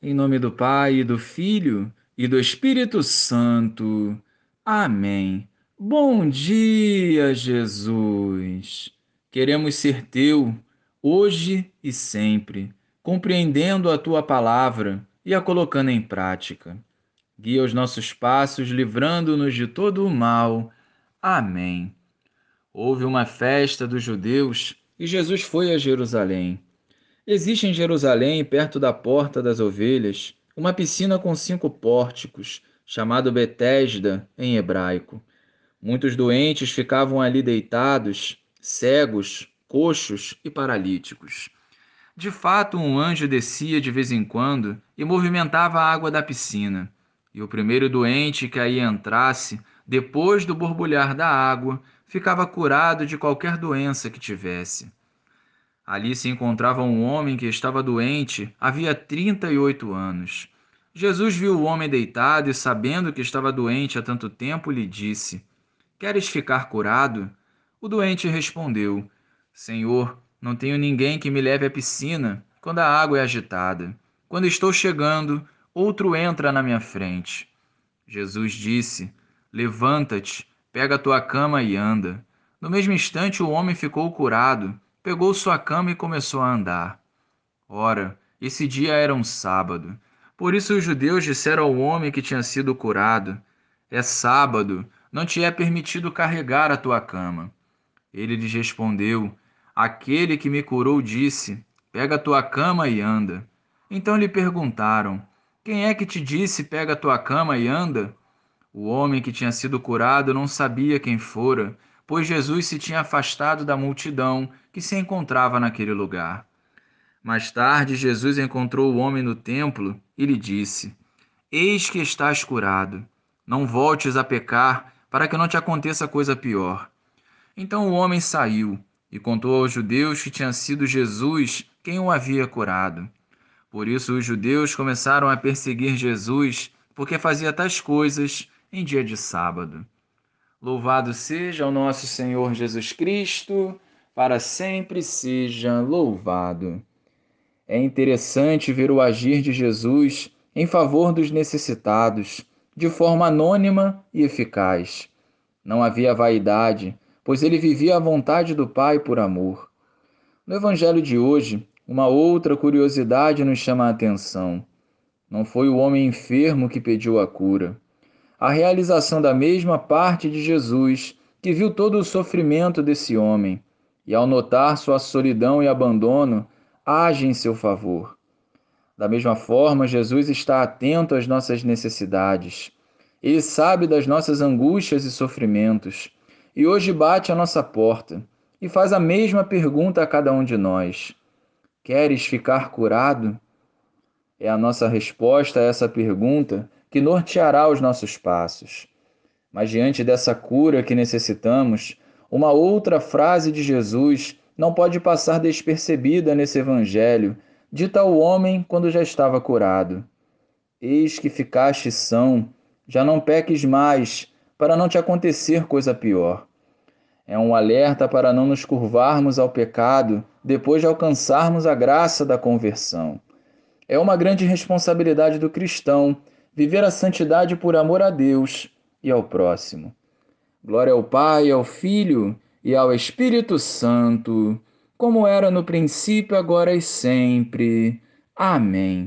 Em nome do Pai, e do Filho e do Espírito Santo. Amém. Bom dia, Jesus. Queremos ser teu, hoje e sempre, compreendendo a tua palavra e a colocando em prática. Guia os nossos passos, livrando-nos de todo o mal. Amém. Houve uma festa dos judeus e Jesus foi a Jerusalém. Existe em Jerusalém, perto da Porta das Ovelhas, uma piscina com cinco pórticos, chamado Betesda em hebraico. Muitos doentes ficavam ali deitados, cegos, coxos e paralíticos. De fato, um anjo descia de vez em quando e movimentava a água da piscina. E o primeiro doente que aí entrasse, depois do borbulhar da água, ficava curado de qualquer doença que tivesse. Ali se encontrava um homem que estava doente havia trinta e oito anos. Jesus viu o homem deitado e, sabendo que estava doente há tanto tempo, lhe disse: Queres ficar curado? O doente respondeu: Senhor, não tenho ninguém que me leve à piscina quando a água é agitada. Quando estou chegando, outro entra na minha frente. Jesus disse: Levanta-te, pega a tua cama e anda. No mesmo instante, o homem ficou curado pegou sua cama e começou a andar. Ora, esse dia era um sábado. Por isso os judeus disseram ao homem que tinha sido curado: É sábado, não te é permitido carregar a tua cama. Ele lhes respondeu: Aquele que me curou disse: Pega a tua cama e anda. Então lhe perguntaram: Quem é que te disse: Pega a tua cama e anda? O homem que tinha sido curado não sabia quem fora, pois Jesus se tinha afastado da multidão que se encontrava naquele lugar. Mais tarde, Jesus encontrou o homem no templo e lhe disse: Eis que estás curado. Não voltes a pecar, para que não te aconteça coisa pior. Então o homem saiu e contou aos judeus que tinha sido Jesus quem o havia curado. Por isso os judeus começaram a perseguir Jesus, porque fazia tais coisas em dia de sábado. Louvado seja o nosso Senhor Jesus Cristo, para sempre seja louvado. É interessante ver o agir de Jesus em favor dos necessitados, de forma anônima e eficaz. Não havia vaidade, pois ele vivia a vontade do Pai por amor. No Evangelho de hoje, uma outra curiosidade nos chama a atenção. Não foi o homem enfermo que pediu a cura a realização da mesma parte de Jesus, que viu todo o sofrimento desse homem, e ao notar sua solidão e abandono, age em seu favor. Da mesma forma, Jesus está atento às nossas necessidades. Ele sabe das nossas angústias e sofrimentos, e hoje bate à nossa porta e faz a mesma pergunta a cada um de nós: Queres ficar curado? É a nossa resposta a essa pergunta que norteará os nossos passos. Mas diante dessa cura que necessitamos, uma outra frase de Jesus não pode passar despercebida nesse evangelho, dita ao homem quando já estava curado: Eis que ficaste são, já não peques mais, para não te acontecer coisa pior. É um alerta para não nos curvarmos ao pecado depois de alcançarmos a graça da conversão. É uma grande responsabilidade do cristão viver a santidade por amor a Deus e ao próximo. Glória ao Pai, ao Filho e ao Espírito Santo, como era no princípio, agora e sempre. Amém.